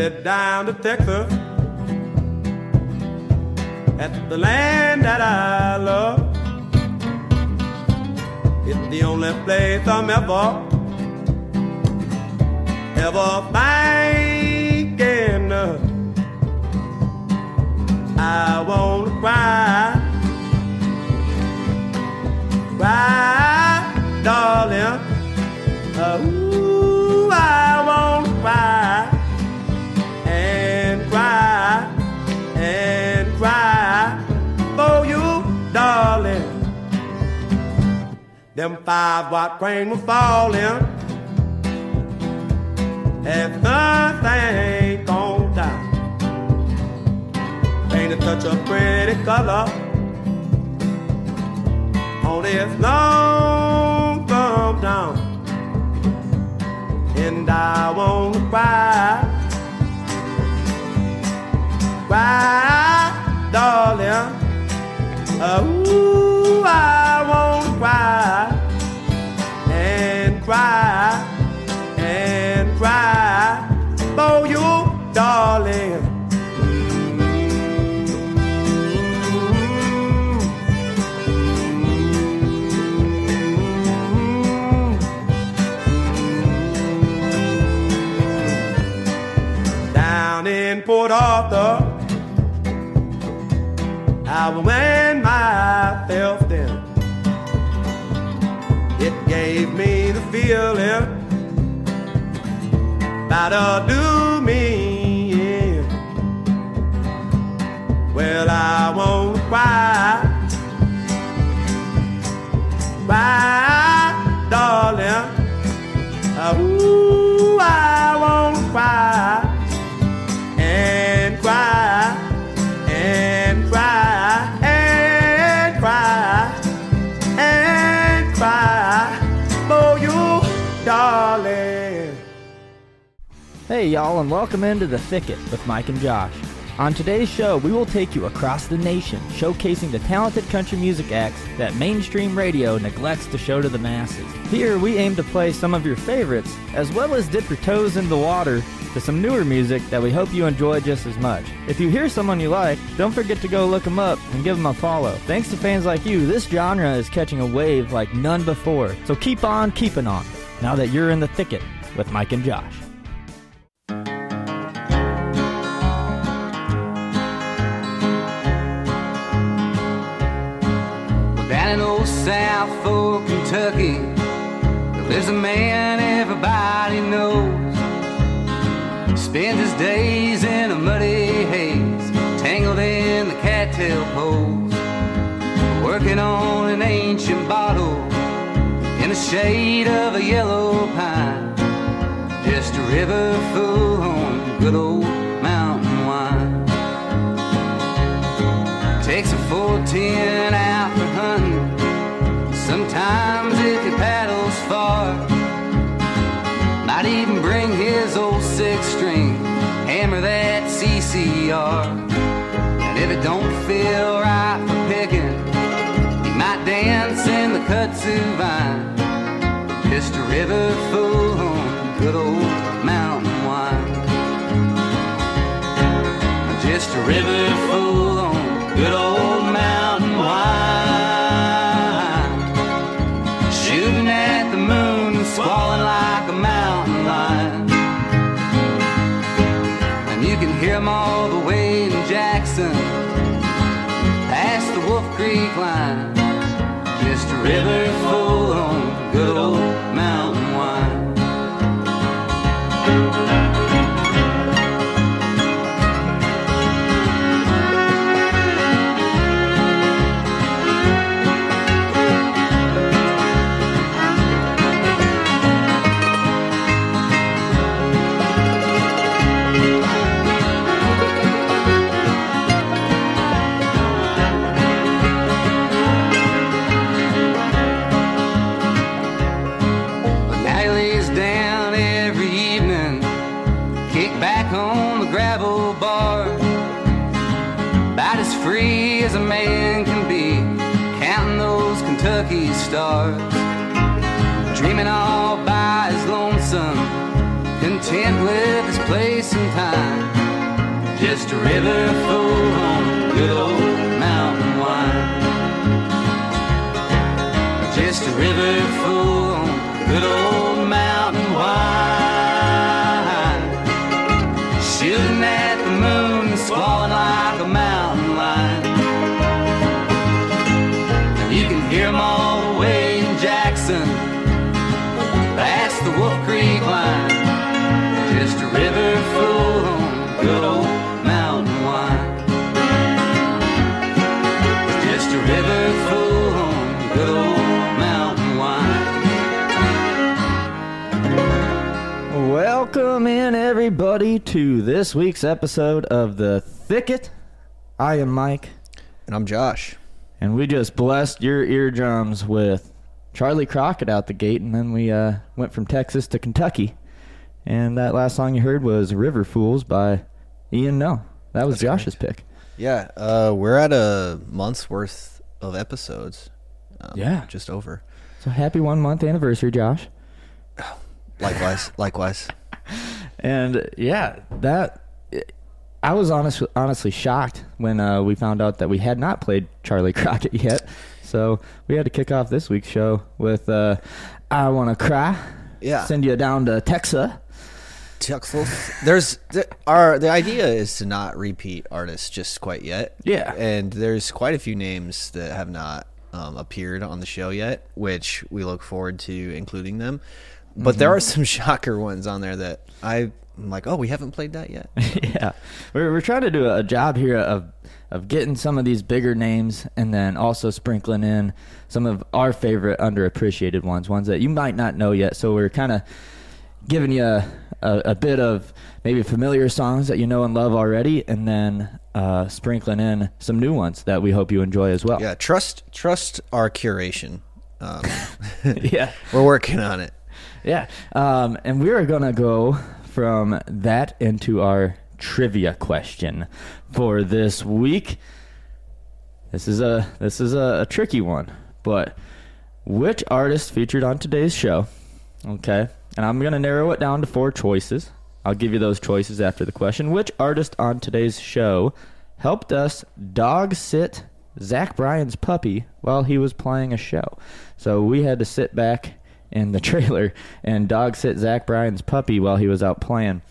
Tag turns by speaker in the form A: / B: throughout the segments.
A: headed down to Texas. At the land that I love. It's the only place I'm ever, ever thinking. I wanna cry, cry, darling. Uh, Them five watt cranes were falling as nothing gone down. Painted such a pretty color on this long come down. And I wanna cry, cry, darling. Uh, ooh, I cry and cry and cry for you, darling. Down in Port Arthur, I ran myself. It gave me the feeling that'll do me. Well, I won't cry, cry,
B: Hey, y'all, and welcome into The Thicket with Mike and Josh. On today's show, we will take you across the nation, showcasing the talented country music acts that mainstream radio neglects to show to the masses. Here, we aim to play some of your favorites, as well as dip your toes in the water to some newer music that we hope you enjoy just as much. If you hear someone you like, don't forget to go look them up and give them a follow. Thanks to fans like you, this genre is catching a wave like none before. So keep on keeping on, now that you're in the thicket with Mike and Josh.
C: Old South Fork, Kentucky, there lives a man everybody knows. Spends his days in a muddy haze, tangled in the cattail poles, working on an ancient bottle in the shade of a yellow pine. Just a river full on good old mountain wine. Takes a 410 out. Sometimes if he paddles far, might even bring his old six string, hammer that CCR. And if it don't feel right for picking, he might dance in the kudzu vine. Just a river full on good old mountain wine. Just a river full on good old river stars. Dreaming all by his lonesome,
D: content with his place and time. Just a river full
B: everybody, to this week's episode of The Thicket. I am Mike,
E: And I'm Josh.
B: and we just blessed your eardrums with Charley Crockett out the gate, and then we uh, went from Texas to Kentucky. And that last song you heard was River Fools by Ian Noe. That was Josh's pick.
E: Yeah, uh, we're at a month's worth of episodes. Um,
B: Yeah.
E: just over.
B: So happy one month anniversary, Josh.
E: Likewise, likewise.
B: And yeah, that I was honest, honestly shocked when uh, we found out that we had not played Charley Crockett yet. So we had to kick off this week's show with uh, "I Want to Cry."
E: Yeah.
B: send you down to Texas.
E: Texas. There's the, our the idea is to not repeat artists just quite yet.
B: Yeah.
E: and there's quite a few names that have not um, appeared on the show yet, which we look forward to including them. But there are some shocker ones on there that I'm like, oh, we haven't played that yet.
B: yeah, we're we're trying to do a job here of of getting some of these bigger names, and then also sprinkling in some of our favorite underappreciated ones, ones that you might not know yet. So we're kind of giving you a, a, a bit of maybe familiar songs that you know and love already, and then uh, sprinkling in some new ones that we hope you enjoy as well.
E: yeah, trust trust our curation. Um,
B: yeah.
E: we're working on it.
B: Yeah. Um, and we are going to go from that into our trivia question for this week. This is a this is a, a tricky one, but which artist featured on today's show? Okay. And I'm going to narrow it down to four choices. I'll give you those choices after the question. Which artist on today's show helped us dog sit Zach Bryan's puppy while he was playing a show? So we had to sit back in the trailer and dog sit Zach Bryan's puppy while he was out playing.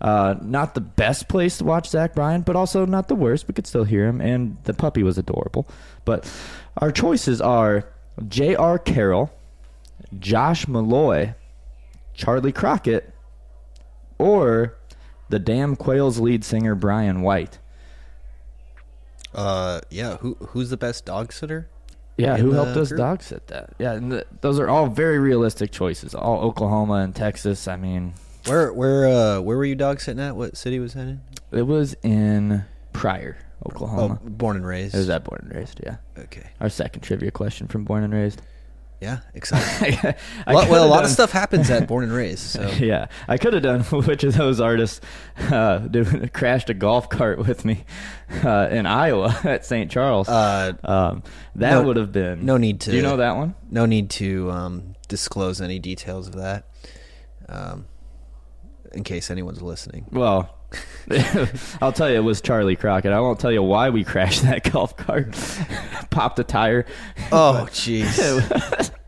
B: Uh, not the best place to watch Zach Bryan, but also not the worst. We could still hear him, and the puppy was adorable. But our choices are J.R. Carroll, Josh Meloy, Charley Crockett, or the Damn Quails lead singer Brian White.
E: Uh, yeah. Who who's the best dog sitter?
B: Yeah, who helped us
E: group?
B: dog sit that? Yeah, th those are all very realistic choices. All Oklahoma and Texas. I mean,
E: Where where uh where were you dog sitting at? What city was that in?
B: it was in Pryor,
E: Oh,
B: Oklahoma.
E: born and raised.
B: It was at Born and Raised. Yeah,
E: Okay.
B: our second trivia question from Born and Raised.
E: Yeah, exciting.
B: I
E: well, well, a lot
B: done-
E: of stuff happens at born and raised. So
B: yeah, I could have done which of those artists uh, did, crashed a golf cart with me uh, in Iowa at St. Charles.
E: uh,
B: um, that
E: no-
B: would have been
E: no need to.
B: Do you know that one?
E: no need to um, disclose any details of that, um, in case anyone's listening.
B: Well, I'll tell you, it was Charley Crockett. I won't tell you why we crashed that golf cart. Popped a tire.
E: Oh, jeez.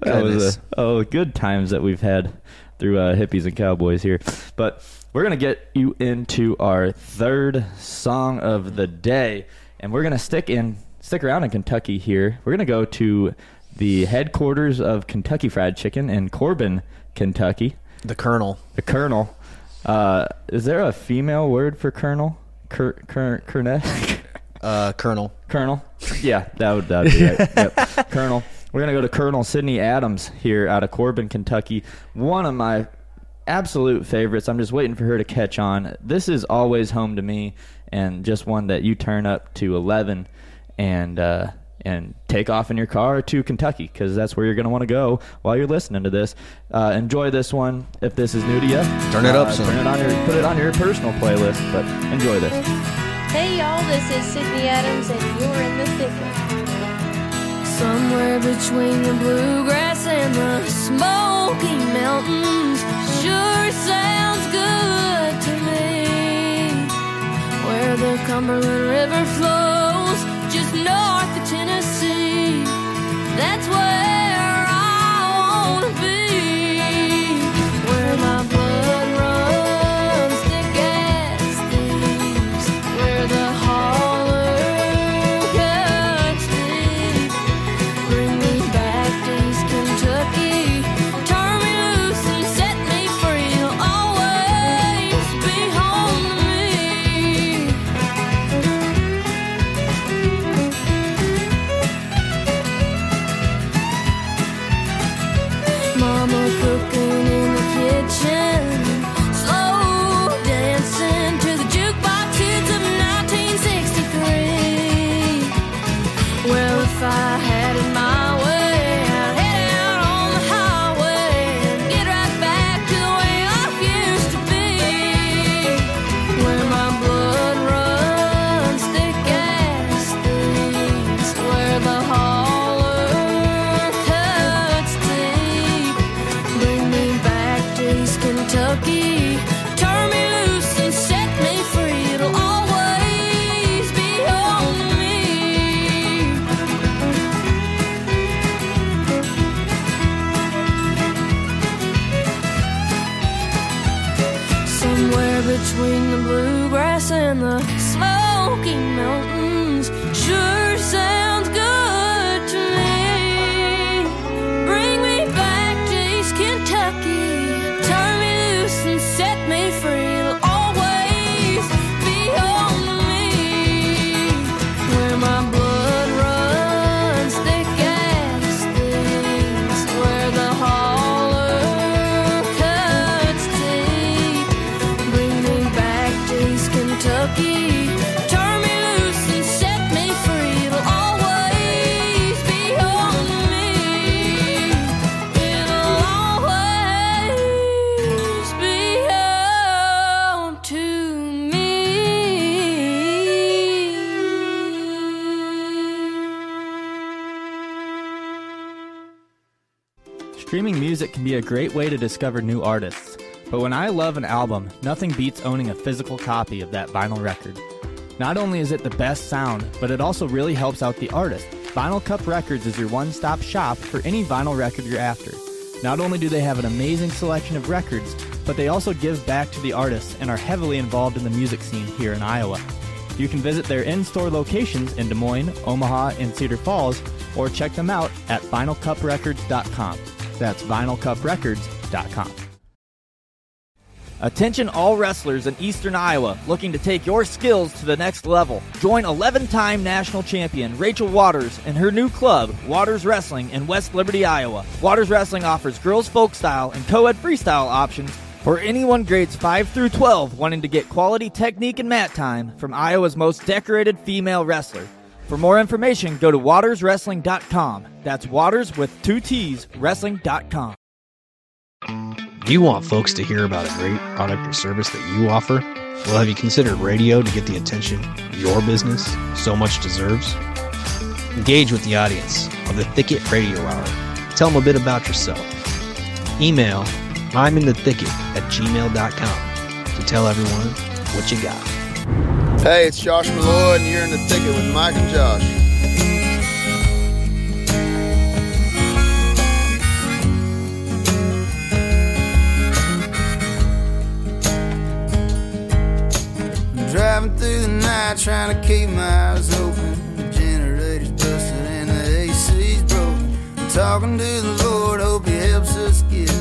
B: That was a, oh, good times that we've had through uh, hippies and cowboys here. But we're gonna get you into our third song of the day, and we're gonna stick in, stick around in Kentucky here. We're gonna go to the headquarters of Kentucky Fried Chicken in Corbin, Kentucky.
E: the Colonel.
B: The Colonel. Uh, is there a female word for Colonel? Cur, cur, Colonel?
E: Uh, Colonel.
B: Colonel? Yeah, that would, that would be right. Yep. Colonel. We're going to go to Colonel Sydney Adams here out of Corbin, Kentucky. One of my absolute favorites. I'm just waiting for her to catch on. This is always home to me and just one that you turn up to 11 and uh, and take off in your car to Kentucky because that's where you're going to want to go while you're listening to this. Uh, enjoy this one if this is new to you.
E: Turn it up
B: Uh,
E: some.
B: Turn it on your, put it on your personal playlist, but enjoy this.
F: Hey y'all, this is Sydney Adams and you're in the thicket. Somewhere between the bluegrass and the Smoky Mountains,
G: sure sounds good to me. Where the Cumberland River flows just north of Tennessee. That's where
B: a great way to discover new artists, but when I love an album, nothing beats owning a physical copy of that vinyl record. Not only is it the best sound, but it also really helps out the artist. Vinyl Cup Records is your one stop shop for any vinyl record you're after. Not only do they have an amazing selection of records, but they also give back to the artists and are heavily involved in the music scene here in Iowa. You can visit their in store locations in Des Moines, Omaha, and Cedar Falls, or check them out at vinylcuprecords.com. That's vinylcuprecords.com. Attention all wrestlers in Eastern Iowa looking to take your skills to the next level. Join 11 time national champion Rachel Waters and her new club, Waters Wrestling, in West Liberty, Iowa. Waters Wrestling offers girls folk style and co ed freestyle options for anyone grades 5 through 12 wanting to get quality technique and mat time from Iowa's most decorated female wrestler. For more information, go to waterswrestling.com. That's waters with two T's, wrestling.com.
E: Do you want folks to hear about a great product or service that you offer? Well, have you considered radio to get the attention your business so much deserves? Engage with the audience of the Thicket Radio Hour. Tell them a bit about yourself. Email I'm in the thicket at gmail.com to tell everyone what you got.
H: Hey, it's Josh Meloy, and you're in the thicket with Mike and Josh. Driving through the night trying to keep my eyes open. The generator's busted and the AC's broken. I'm talking to the Lord, hope He helps us get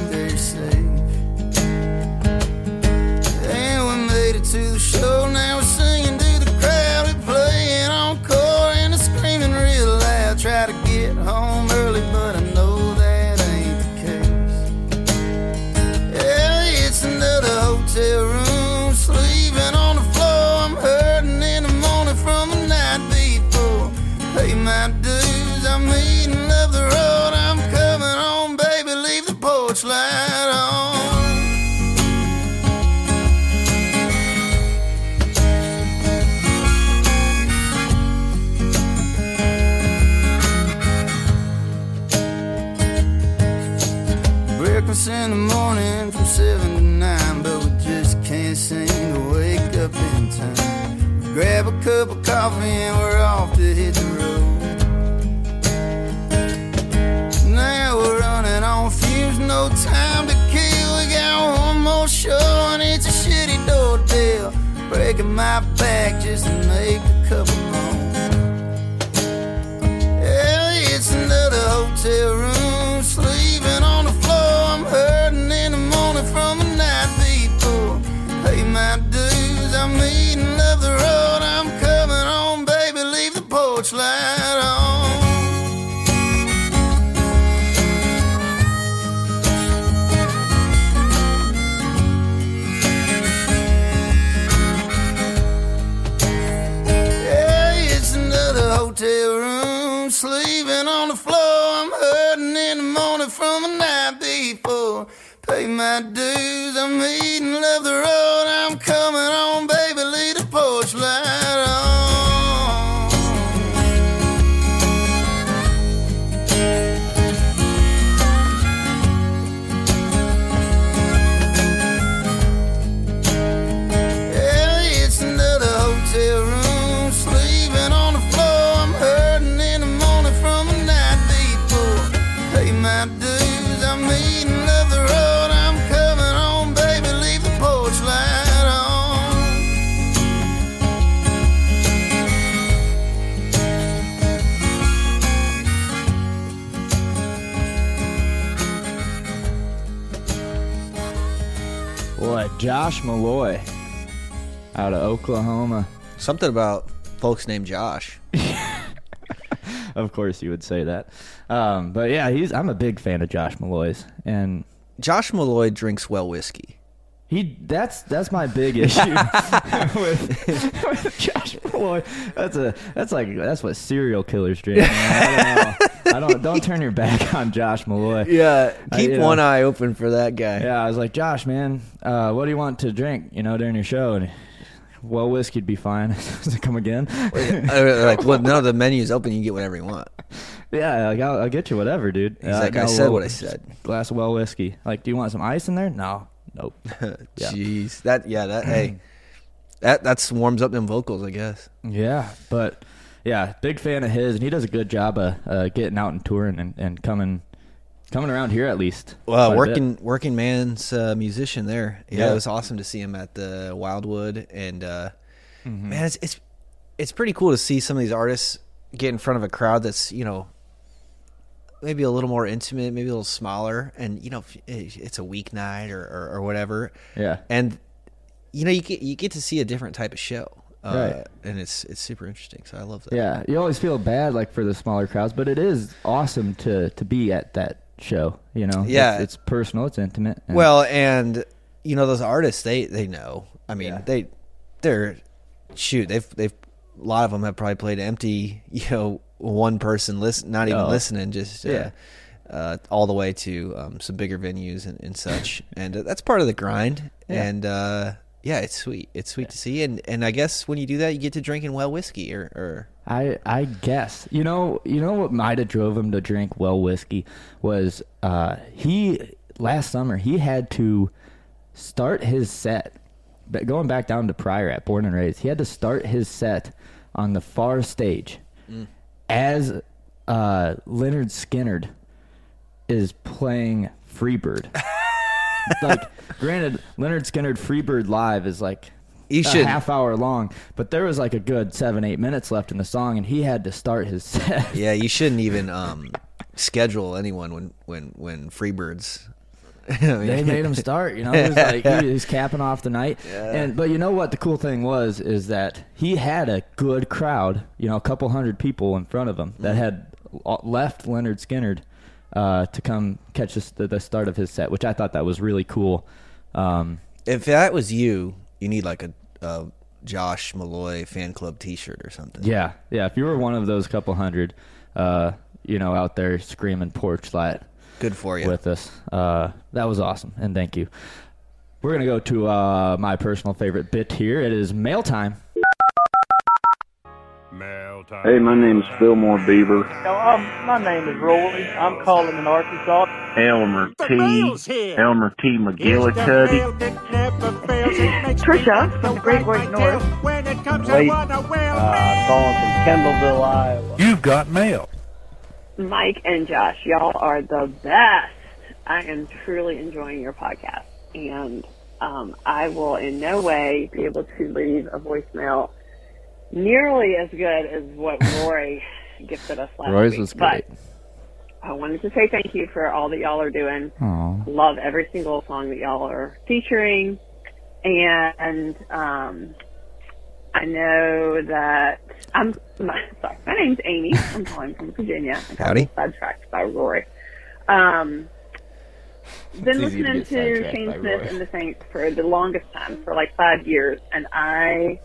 H: cup of coffee and we're off to hit the road. Now we're running on fumes, no time to kill. We got one more show and it's a shitty door deal. Breaking my back just to make a couple Pay my dues, I'm eating, love the road. I'm coming
B: Josh Meloy out of Oklahoma.
E: Something about folks named Josh.
B: Of course, you would say that. Um, but yeah, he's. I'm a big fan of Josh Meloy's, and
E: Josh Meloy drinks well whiskey.
B: he. That's that's my big issue with, with Josh Meloy. That's a. That's like that's what serial killers drink. man. I don't know. I don't. Don't turn your back on Josh Meloy.
E: Yeah, keep
B: I- you know.
E: one eye open for that guy.
B: Yeah, I was like, Josh, man, uh, what do you want to drink? You know, during your show, and well, whiskey'd be fine. Come again?
E: Uh, like, well, no, the menu's open. You can get whatever you want.
B: yeah, like, I'll, I'll get you whatever, dude.
E: He's
B: Uh,
E: like, I said what I said.
B: Glass of well whiskey. Like, do you want some ice in there? No, nope. Yeah.
E: Jeez, that yeah, that hey, that that's warms up them vocals, I guess.
B: Yeah, but yeah, big fan of his, and he does a good job of uh, getting out and touring and, and coming coming around here at least.
E: Well,
B: quite a bit.
E: working working man's uh, musician there. Yeah,
B: Yeah.
E: it was awesome to see him at the Wildwood, and uh,
B: Mm-hmm.
E: man, it's, it's it's pretty cool to see some of these artists get in front of a crowd that's you know maybe a little more intimate, maybe a little smaller, and you know it's a weeknight or, or or whatever.
B: Yeah.
E: and you know you get you get to see a different type of show, uh,
B: Right.
E: and it's it's super interesting. So I love that.
B: Yeah, you always feel bad like for the smaller crowds, but it is awesome to to be at that show. You know,
E: Yeah.
B: it's, it's personal, it's intimate. and-
E: Well, and you know those artists, they they know. I mean,
B: Yeah.
E: they they're shoot. They've they've a lot of them have probably played empty. You know, one person listen, not even
B: Oh.
E: listening, just uh,
B: Yeah.
E: uh, all the way to um, some bigger venues and, and such. and uh, that's part of the grind.
B: Yeah.
E: And uh, yeah, it's sweet. It's sweet to see. And and I guess when you do that, you get to drinking well whiskey or or
B: I I guess you know you know what might have drove him to drink well whiskey was uh, he last summer he had to start his set, but going back down to Pryor at Born and Raised, he had to start his set on the far stage as uh, Lynyrd Skynyrd is playing Freebird. like, granted, Lynyrd Skynyrd Freebird live is like a
E: should-
B: half hour long, but there was like a good seven, eight minutes left in the song, and he had to start his set.
E: yeah, you shouldn't even um, schedule anyone when when when Freebirds. I mean-
B: they made him start. You know, was like he, he's capping off the night. And but you know what the cool thing was is that he had a good crowd. You know, a couple hundred people in front of him that
E: Mm-hmm.
B: had left Lynyrd Skynyrd uh, to come catch this, the, the start of his set, which I thought that was really cool. Um,
E: If that was you, you need like a, a Josh Meloy fan club T-shirt or something.
B: yeah, yeah. If you were one of those couple hundred, uh, you know, out there screaming porch light
E: good for you.
B: with us, uh, that was awesome, and thank you. We're gonna go to uh, my personal favorite bit here. It is mail time.
I: Mail Hey, my name is Fillmore Beaver.
J: No, um, my name is Roy. I'm calling in Arkansas.
I: Elmer T. Elmer T. McGillicuddy.
K: Trisha from the Great White North.
J: Wait, uh, calling from Kendallville, Iowa.
L: You've got mail.
K: Mike and Josh, y'all are the best. I am truly enjoying your podcast, and um, I will in no way be able to leave a voicemail nearly as good as what Roy gifted us last
B: Roy's
K: week.
B: was great.
K: But I wanted to say thank you for all that y'all are doing.
B: Aw.
K: Love every single song that y'all are featuring, and um, I know that I'm my, sorry. My name's Amy. I'm calling from Virginia. I
E: Howdy.
K: sidetracked by Roy. Um, been listening to Shane Smith and the Saints for the longest time, for like five years, and I,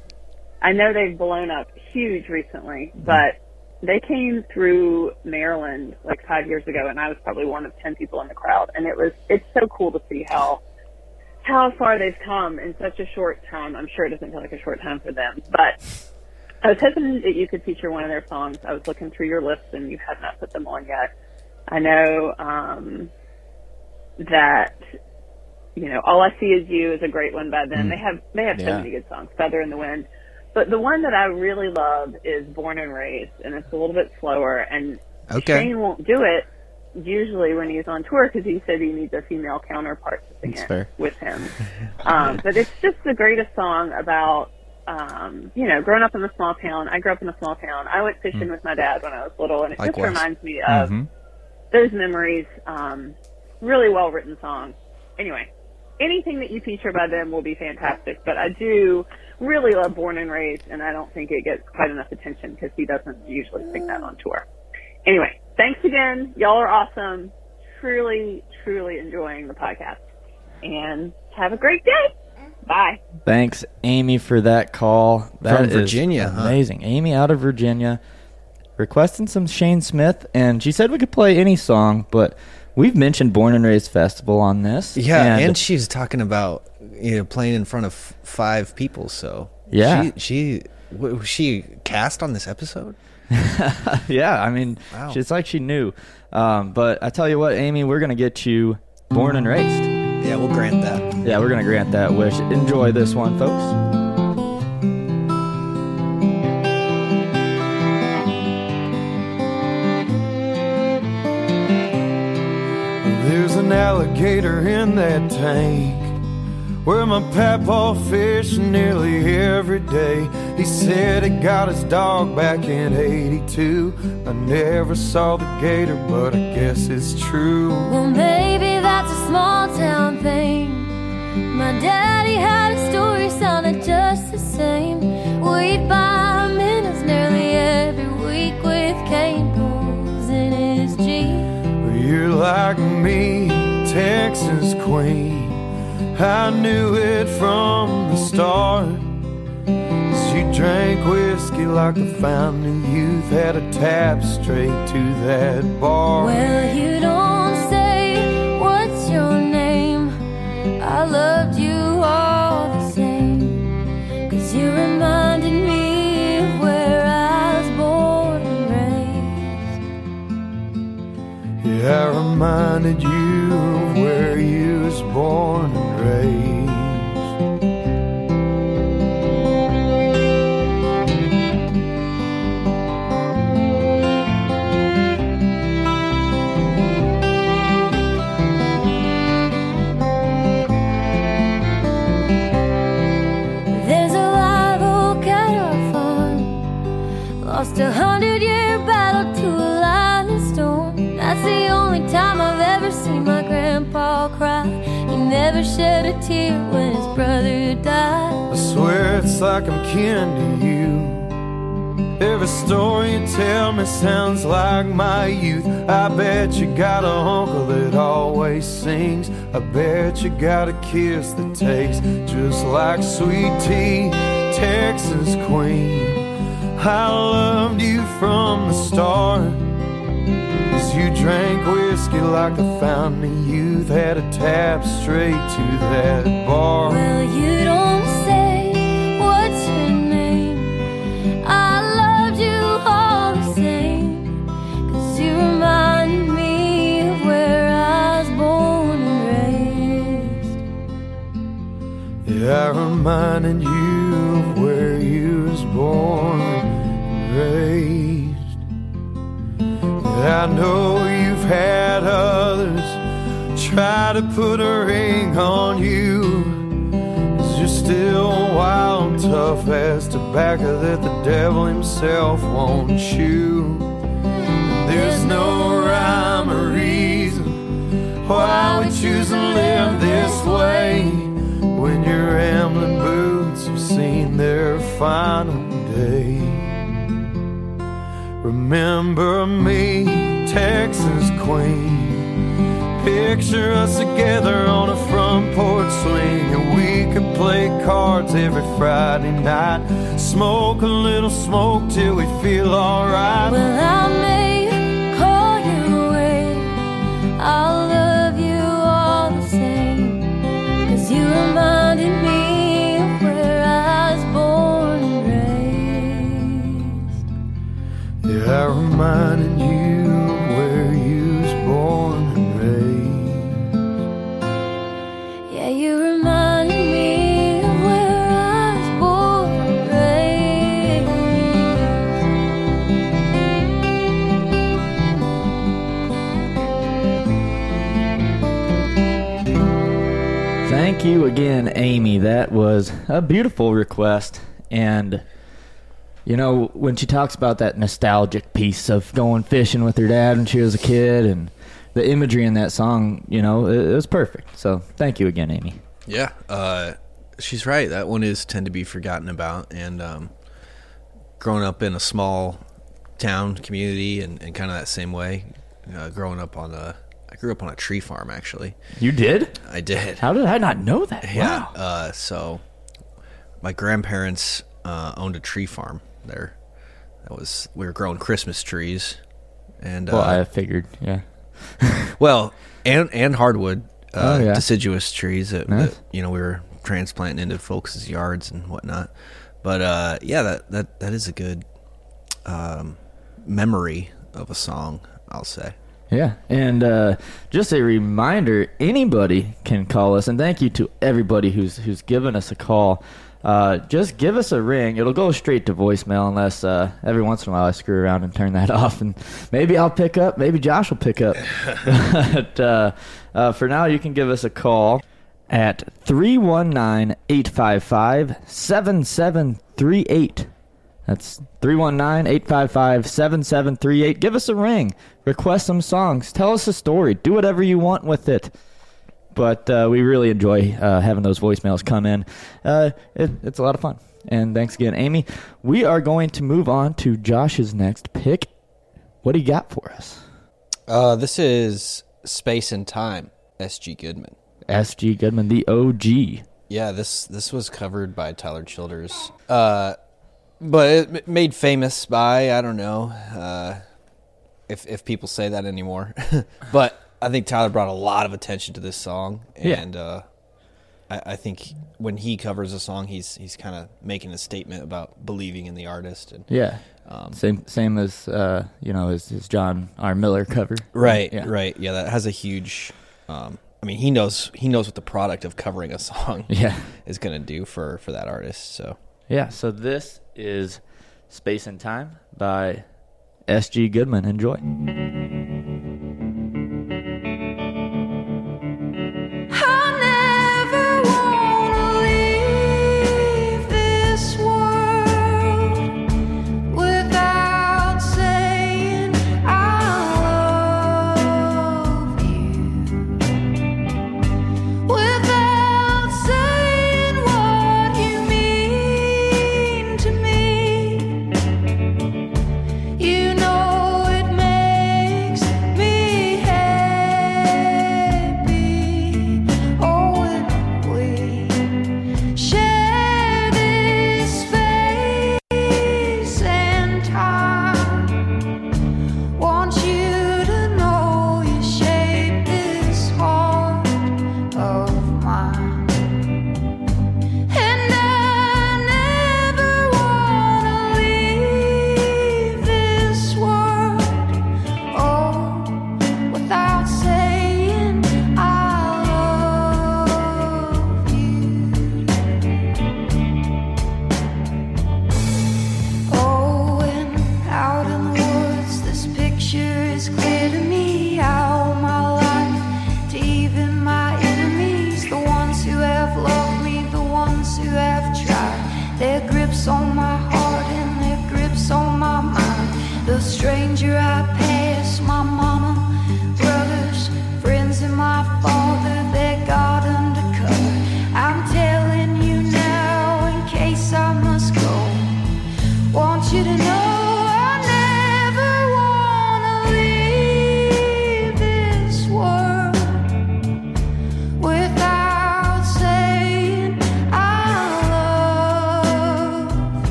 K: I know they've blown up huge recently,
B: Mm-hmm.
K: but they came through Maryland like five years ago, and I was probably one of ten people in the crowd, and it was it's so cool to see how how far they've come in such a short time. I'm sure it doesn't feel like a short time for them, but I was hoping that you could feature one of their songs. I was looking through your list, and you have not put them on yet. I know um, that you know all I see is you is a great one by them. They have they have so many good songs, Feather in the Wind. But the one that I really love is Born and Raised, and it's a little bit slower. And
E: Okay.
K: Shane won't do it usually when he's on tour because he said he needs a female counterpart to sing
B: That's
K: it
B: fair.
K: with him. um, but it's just the greatest song about um, you know growing up in a small town. I grew up in a small town. I went fishing with my dad when I was little, and it just reminds me of
B: Mhm.
K: those memories. Um, really well written song. Anyway, anything that you feature by them will be fantastic. But I do really love Born and Raised, and I don't think it gets quite enough attention because he doesn't usually sing that on tour. Anyway, thanks again. Y'all are awesome. Truly, truly enjoying the podcast. And have a great day. Bye.
B: Thanks, Amy, for that call. That
E: From
B: is
E: Virginia, huh?
B: amazing. Amy out of Virginia, requesting some Shane Smith, and she said we could play any song, but we've mentioned Born and Raised Festival on this.
E: Yeah, and, she's talking about you know playing in front of f- five people. So
B: Yeah.
E: she, she w- was she cast on this episode.
B: yeah, I mean,
E: Wow.
B: it's like she knew. Um, but I tell you what, Amy, we're gonna get you Born and Raised.
E: Yeah, we'll grant that.
B: Yeah, we're gonna grant that wish. Enjoy this one, folks.
M: There's an alligator in that tank where my papa fished nearly every day. He said he got his dog back in 82. I never saw the gator, but I guess it's true.
G: Well, maybe that's a small town thing. My daddy had a story sounded just the same. We'd buy minutes nearly every week with cane poles in his Jeep.
M: You're like me, Texas queen. I knew it from the start. you drank whiskey like a fountain youth, had a tap straight to that bar.
G: Well, you don't say what's your name. I loved you all the same. Cause you reminded me of where I was born and raised.
M: Yeah, I reminded you of where you was born and like I'm kin to you. Every story you tell me sounds like my youth. I bet you got a uncle that always sings. I bet you got a kiss that tastes just like sweet tea, Texas queen. I loved you from the start. As you drank whiskey like a fountain of youth, had a tap straight to that bar.
G: You
M: reminding you of where you was born and raised. I know you've had others try to put a ring on you. Cause you're still wild and tough as tobacco that the devil himself won't chew. There's no rhyme or reason why we choose to live this way final day. Remember me, Texas queen. Picture us together on a front porch swing, and we could play cards every Friday night. Smoke a little smoke till we feel alright.
G: Well, I may call you away. I'll
M: Yeah, reminded you where you was born and raised.
G: Yeah, you reminded me of where I was born and
B: Thank you again, Amy. That was a beautiful request. And, you know, when she talks about that nostalgic piece of going fishing with her dad when she was a kid and the imagery in that song, you know, it, it was perfect. So thank you again, Amy.
E: Yeah, uh, she's right. That one is tend to be forgotten about, and um, growing up in a small town community, and, and kind of that same way. Uh, growing up on a, I grew up on a tree farm actually.
B: You did?
E: I did.
B: How did I not know that?
E: Yeah.
B: Wow.
E: Uh, so, my grandparents uh, owned a tree farm there. That was we were growing Christmas trees, and
B: Well,
E: uh,
B: I figured, yeah.
E: well, and and hardwood, uh,
B: Oh, yeah.
E: deciduous trees that,
B: Nice.
E: that you know we were transplanting into folks' yards and whatnot. But uh, yeah, that that that is a good um, memory of a song. I'll say.
B: Yeah, and uh, just a reminder: anybody can call us, and thank you to everybody who's who's given us a call. Uh, just give us a ring; it'll go straight to voicemail, unless uh, every once in a while I screw around and turn that off, and maybe I'll pick up, maybe Josh will pick up. but uh, uh, for now, you can give us a call at 319-855-7738. That's 319-855-7738. Give us a ring. Request some songs. Tell us a story. Do whatever you want with it. But uh, we really enjoy uh, having those voicemails come in. Uh, it, it's a lot of fun. And thanks again, Amy. We are going to move on to Josh's next pick. What do you got for us?
E: Uh, this is Space and Time, S.G. Goodman.
B: S.G. Goodman, the OG.
E: Yeah, this this was covered by Tyler Childers. Uh, but it made famous by I don't know uh, if if people say that anymore. but I think Tyler brought a lot of attention to this song,
B: Yeah.
E: and uh, I, I think when he covers a song, he's he's kind of making a statement about believing in the artist. And
B: Yeah.
E: Um,
B: same same as uh, you know as, as John R. Miller cover.
E: Right,
B: Yeah.
E: right, yeah, that has a huge. Um, I mean, he knows he knows what the product of covering a song,
B: Yeah.
E: is going to do for for that artist. So
B: Yeah, so this is Space and Time by S.G. Goodman. Enjoy.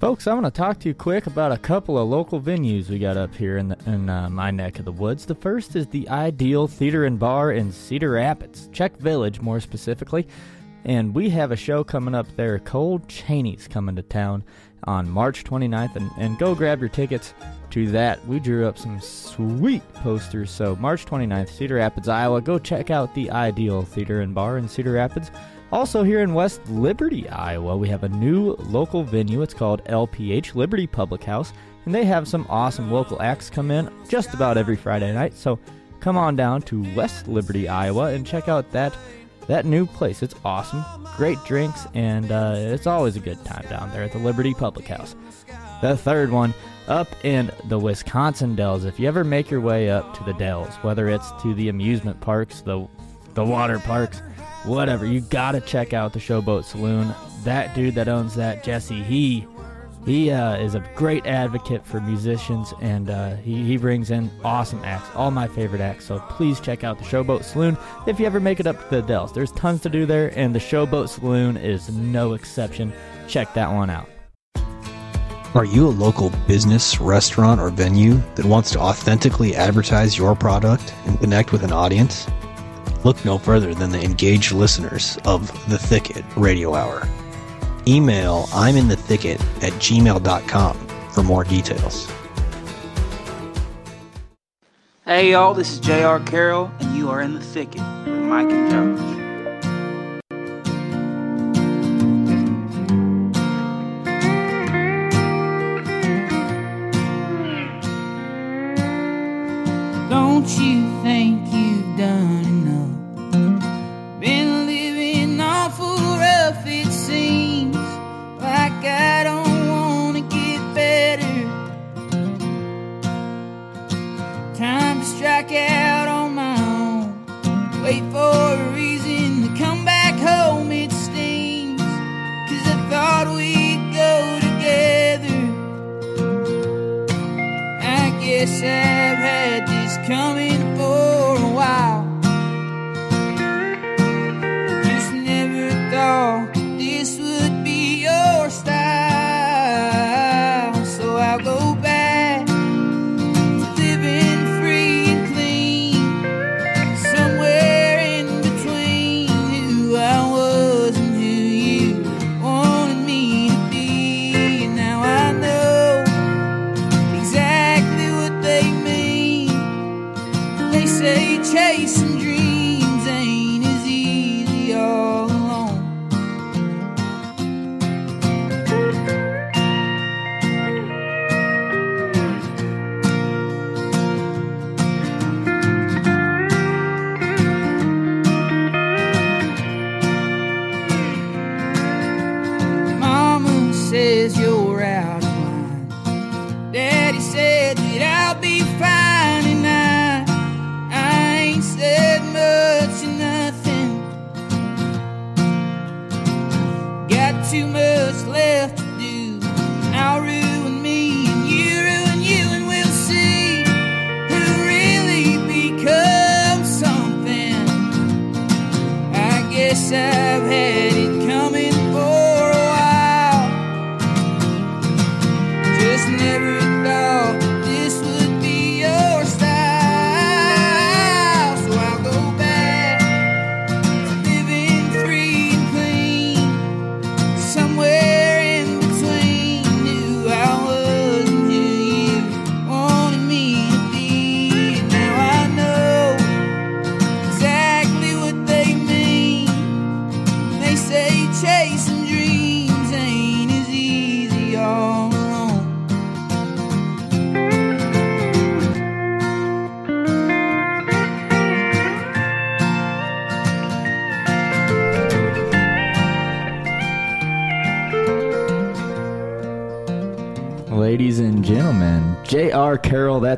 B: Folks, I'm going to talk to you quick about a couple of local venues we got up here in, the, in uh, my neck of the woods. The first is the Ideal Theater and Bar in Cedar Rapids, Czech Village more specifically. And we have a show coming up there. Cole Chaney's coming to town on March 29th. And, and go grab your tickets to that. We drew up some sweet posters. So, March 29th, Cedar Rapids, Iowa. Go check out the Ideal Theater and Bar in Cedar Rapids. Also, here in West Liberty, Iowa, we have a new local venue. It's called LPH Liberty Public House, and they have some awesome local acts come in just about every Friday night. So, come on down to West Liberty, Iowa, and check out that that new place. It's awesome, great drinks, and uh, it's always a good time down there at the Liberty Public House. The third one, up in the Wisconsin Dells. If you ever make your way up to the Dells, whether it's to the amusement parks, the the water parks, whatever, you gotta check out the Showboat Saloon. That dude that owns that, Jesse, he he uh, is a great advocate for musicians, and uh, he, he brings in awesome acts, all my favorite acts. So please check out the Showboat Saloon if you ever make it up to the Dells. There's tons to do there, and the Showboat Saloon is no exception. Check that one out.
L: Are you a local business, restaurant, or venue that wants to authentically advertise your product and connect with an audience? Look no further than the engaged listeners of The Thicket Radio Hour. Email I'm in the thicket at gmail.com for more details.
N: Hey y'all, this is J.R. Carroll, and you are in the thicket with Mike and Josh.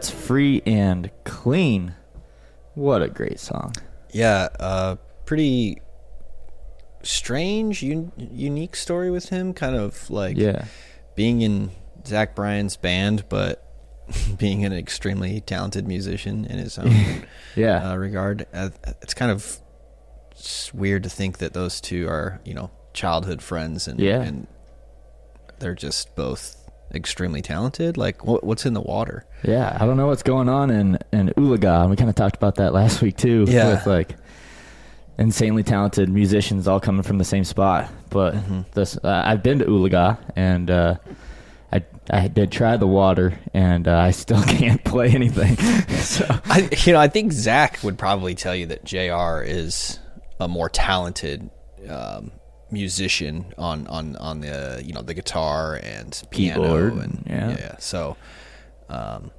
B: That's free and clean. What a great song.
E: Yeah, uh, pretty strange, un- unique story with him. Kind of like
B: Yeah.
E: being in Zach Bryan's band, but being an extremely talented musician in his own
B: Yeah.
E: uh, regard. Uh, it's kind of weird to think that those two are, you know, childhood friends and
B: Yeah.
E: and they're just both extremely talented. Like, what, what's in the water?
B: Yeah, I don't know what's going on in in Oologah. We kind of talked about that last week too.
E: Yeah.
B: with like insanely talented musicians all coming from the same spot. But
E: Mm-hmm.
B: this, uh, I've been to Oologah and uh, I I did try the water and uh, I still can't play anything. so
E: I, you know, I think Zach would probably tell you that J.R. is a more talented um, musician on on on the you know the guitar and piano
B: Keyboard,
E: and
B: yeah.
E: So um,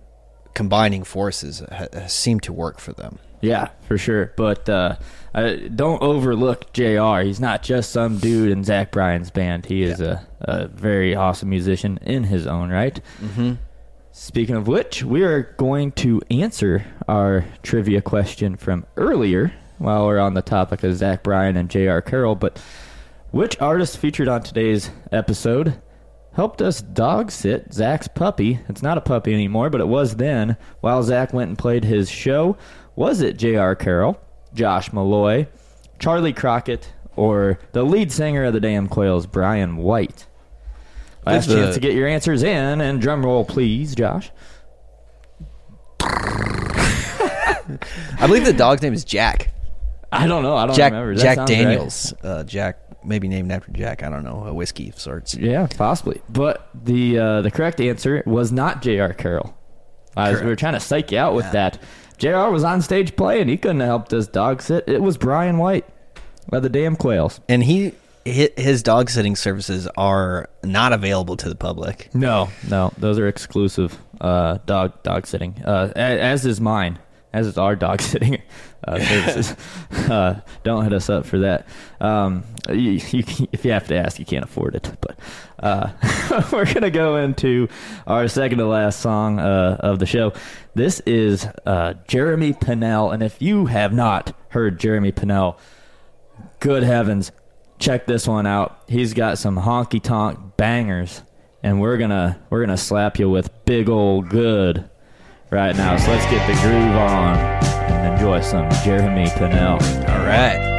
E: combining forces ha- seemed to work for them.
B: Yeah, for sure. But uh, uh, don't overlook J.R. He's not just some dude in Zach Bryan's band. He is a, a very awesome musician in his own right.
E: Mhm.
B: Speaking of which, we are going to answer our trivia question from earlier while we're on the topic of Zach Bryan and J.R. Carroll. But which artist featured on today's episode helped us dog sit Zach's puppy? It's not a puppy anymore, but it was then while Zach went and played his show. Was it J.R. Carroll, Josh Meloy, Charley Crockett, or the lead singer of the Damn Quails, Brian White? Last
E: the-
B: chance to get your answers in, and drum roll, please, Josh.
E: I believe the dog's name is Jack.
B: I don't know. I don't
E: Jack
B: remember. That
E: Jack
B: sounds right.
E: Daniels. Uh, Jack maybe named after Jack. I don't know a whiskey of sorts.
B: Yeah, possibly. But the uh, the correct answer was not J.R. Carroll. I was, we were trying to psych you out with that. J.R. was on stage playing. He couldn't have helped us dog sit. It was Brian White by the Damn Quails.
E: And he his dog sitting services are not available to the public.
B: No, no, those are exclusive uh, dog dog sitting. Uh, as is mine, as is our dog sitting uh, services. uh, don't hit us up for that. Um, you, you, if you have to ask, you can't afford it. But uh, we're gonna go into our second to last song uh, of the show. This is uh, Jeremy Pinnell, and if you have not heard Jeremy Pinnell, good heavens, check this one out. He's got some honky tonk bangers, and we're gonna we're gonna slap you with big old good right now. So let's get the groove on and enjoy some Jeremy Pinnell.
E: All right.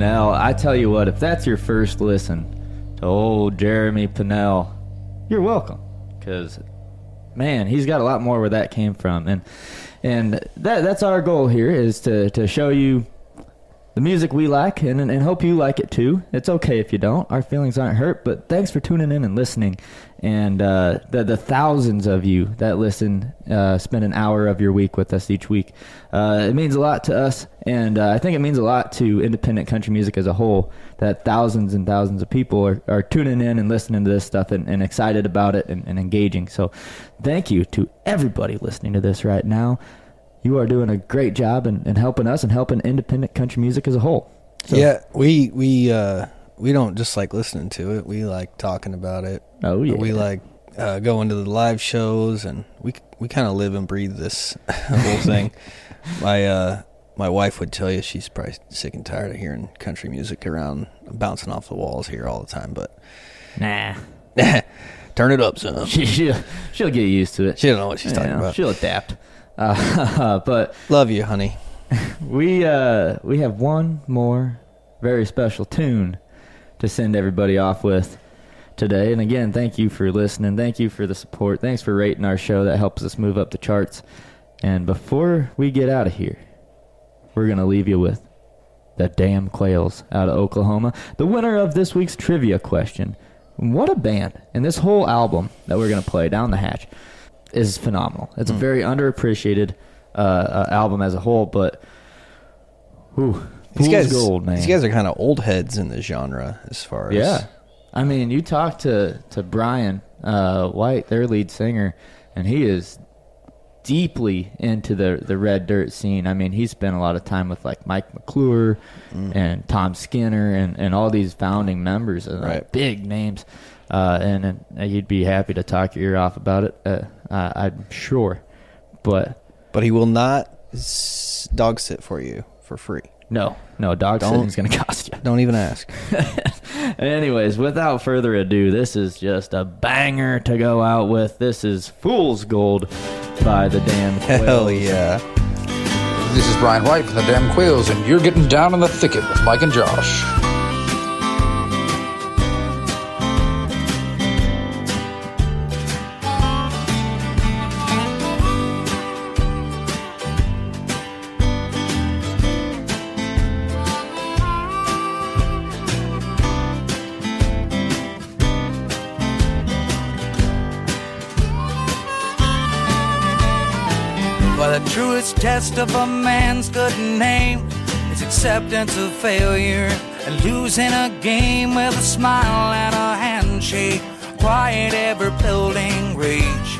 B: Pinnell. I tell you what, if that's your first listen to old Jeremy Pinnell, you're welcome. Because, man, he's got a lot more where that came from. And and that that's our goal here is to, to show you the music we like and, and hope you like it too. It's okay if you don't. Our feelings aren't hurt, but thanks for tuning in and listening. And uh, the, the thousands of you that listen, uh, spend an hour of your week with us each week. Uh, it means a lot to us, and uh, I think it means a lot to independent country music as a whole that thousands and thousands of people are, are tuning in and listening to this stuff and, and excited about it and, and engaging. So thank you to everybody listening to this right now you are doing a great job in, in helping us and helping independent country music as a whole. So,
E: yeah, we we uh, we don't just like listening to it. We like talking about it.
B: Oh yeah.
E: We like uh, going to the live shows, and we we kind of live and breathe this whole thing. my uh, my wife would tell you she's probably sick and tired of hearing country music around bouncing off the walls here all the time, but
B: Nah.
E: turn it up, son.
B: She, she'll, she'll get used to it.
E: She don't know what she's talking about.
B: She'll adapt. Uh, but
E: Love you, honey.
B: we uh, we have one more very special tune to send everybody off with today. And again, thank you for listening. Thank you for the support. Thanks for rating our show. That helps us move up the charts. And before we get out of here, we're gonna leave you with the Damn Quails out of Oklahoma, the winner of this week's trivia question. What a band! And this whole album that we're gonna play down the hatch is phenomenal. It's a very underappreciated uh, uh, album as a whole, but whew,
E: These
B: fool's
E: guys,
B: gold, man.
E: these guys are kind of old heads in the genre as far as
B: Yeah, I mean, you talk to to Brian uh, White, their lead singer, and he is deeply into the the red dirt scene. I mean, he spent a lot of time with like Mike McClure
E: Mm.
B: and Tom Skinner and and all these founding members, and like, big names. Uh, and, and he'd be happy to talk your ear off about it. Uh, uh, I'm sure, but
E: but he will not s- dog sit for you for free.
B: no, no, dog
E: Don't-
B: sitting's going to cost you.
E: Don't even ask.
B: Anyways, without further ado, this is just a banger to go out with. This is Fool's Gold by the Damn Quails.
E: Hell yeah.
O: This is Brian White from the Damn Quails, and you're getting down in the thicket with Mike and Josh.
C: Test of a man's good name is acceptance of failure and losing a game with a smile and a handshake, quiet, ever building rage.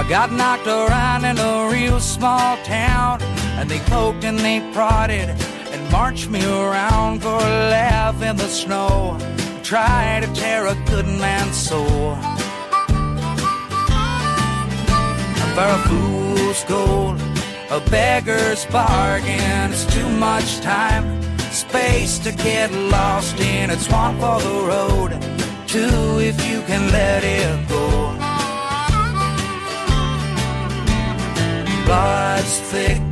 C: I got knocked around in a real small town, and they poked and they prodded and marched me around for a laugh in the snow. Try to tear a good man's soul. For a fool's gold, a beggar's bargain. It's too much time, space to get lost in. It's one for the road, two if you can let it go. Blood's thick,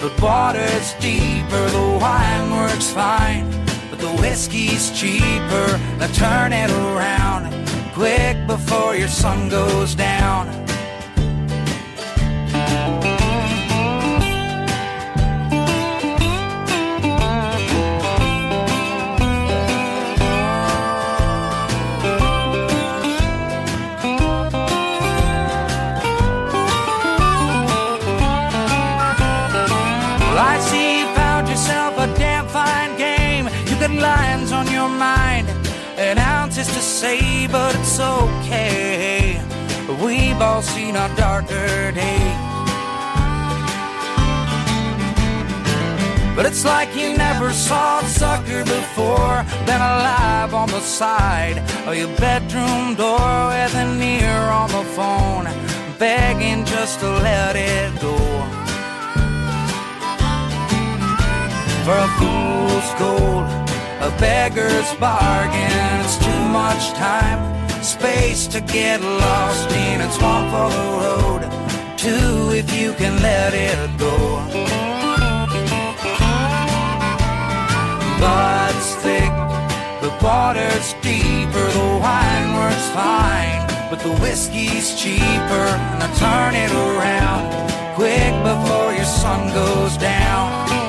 C: but water's deeper. The wine works fine, but the whiskey's cheaper. Now turn it around quick before your sun goes down. Say, but it's okay. We've all seen our darker days. But it's like you never saw a sucker before. Been alive on the side of your bedroom door with an ear on the phone, begging just to let it go. For a fool's gold, a beggar's bargain. It's much time, space to get lost in and swamp for the road. Two, if you can let it go. Blood's thick, the water's deeper, the wine works fine, but the whiskey's cheaper. Now turn it around quick before your sun goes down.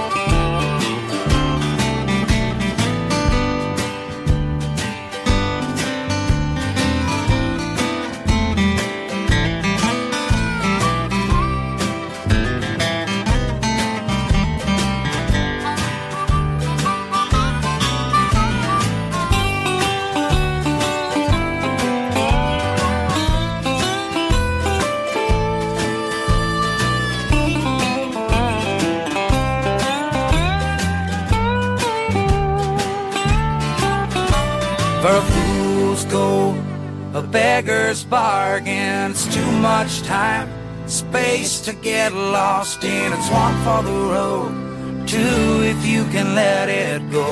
C: Bargain. It's too much time, space to get lost in. It's one for the road, two if you can let it go.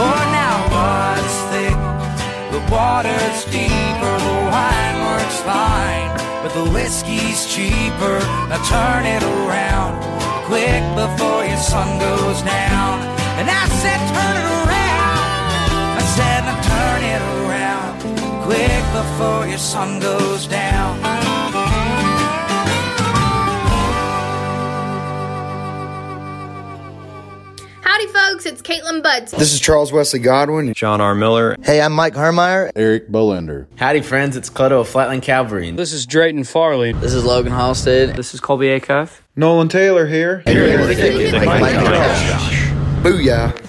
C: Oh, now what's thick? The water's deeper, the wine works fine, but the whiskey's cheaper. Now turn it around quick before your sun goes down. And I said, turn it around. Quick before your sun goes down.
F: Howdy, folks. It's Kaitlin Butts.
P: This is Charles Wesley Godwin.
E: John R. Miller.
P: Hey, I'm Mike Hermeyer.
Q: Eric Bolender.
R: Howdy, friends. It's Cleto of Flatland Cavalry.
S: This is Drayton Farley.
R: This is Logan Halstead.
S: This is Colby Acuff.
M: Nolan Taylor here.
P: Booyah.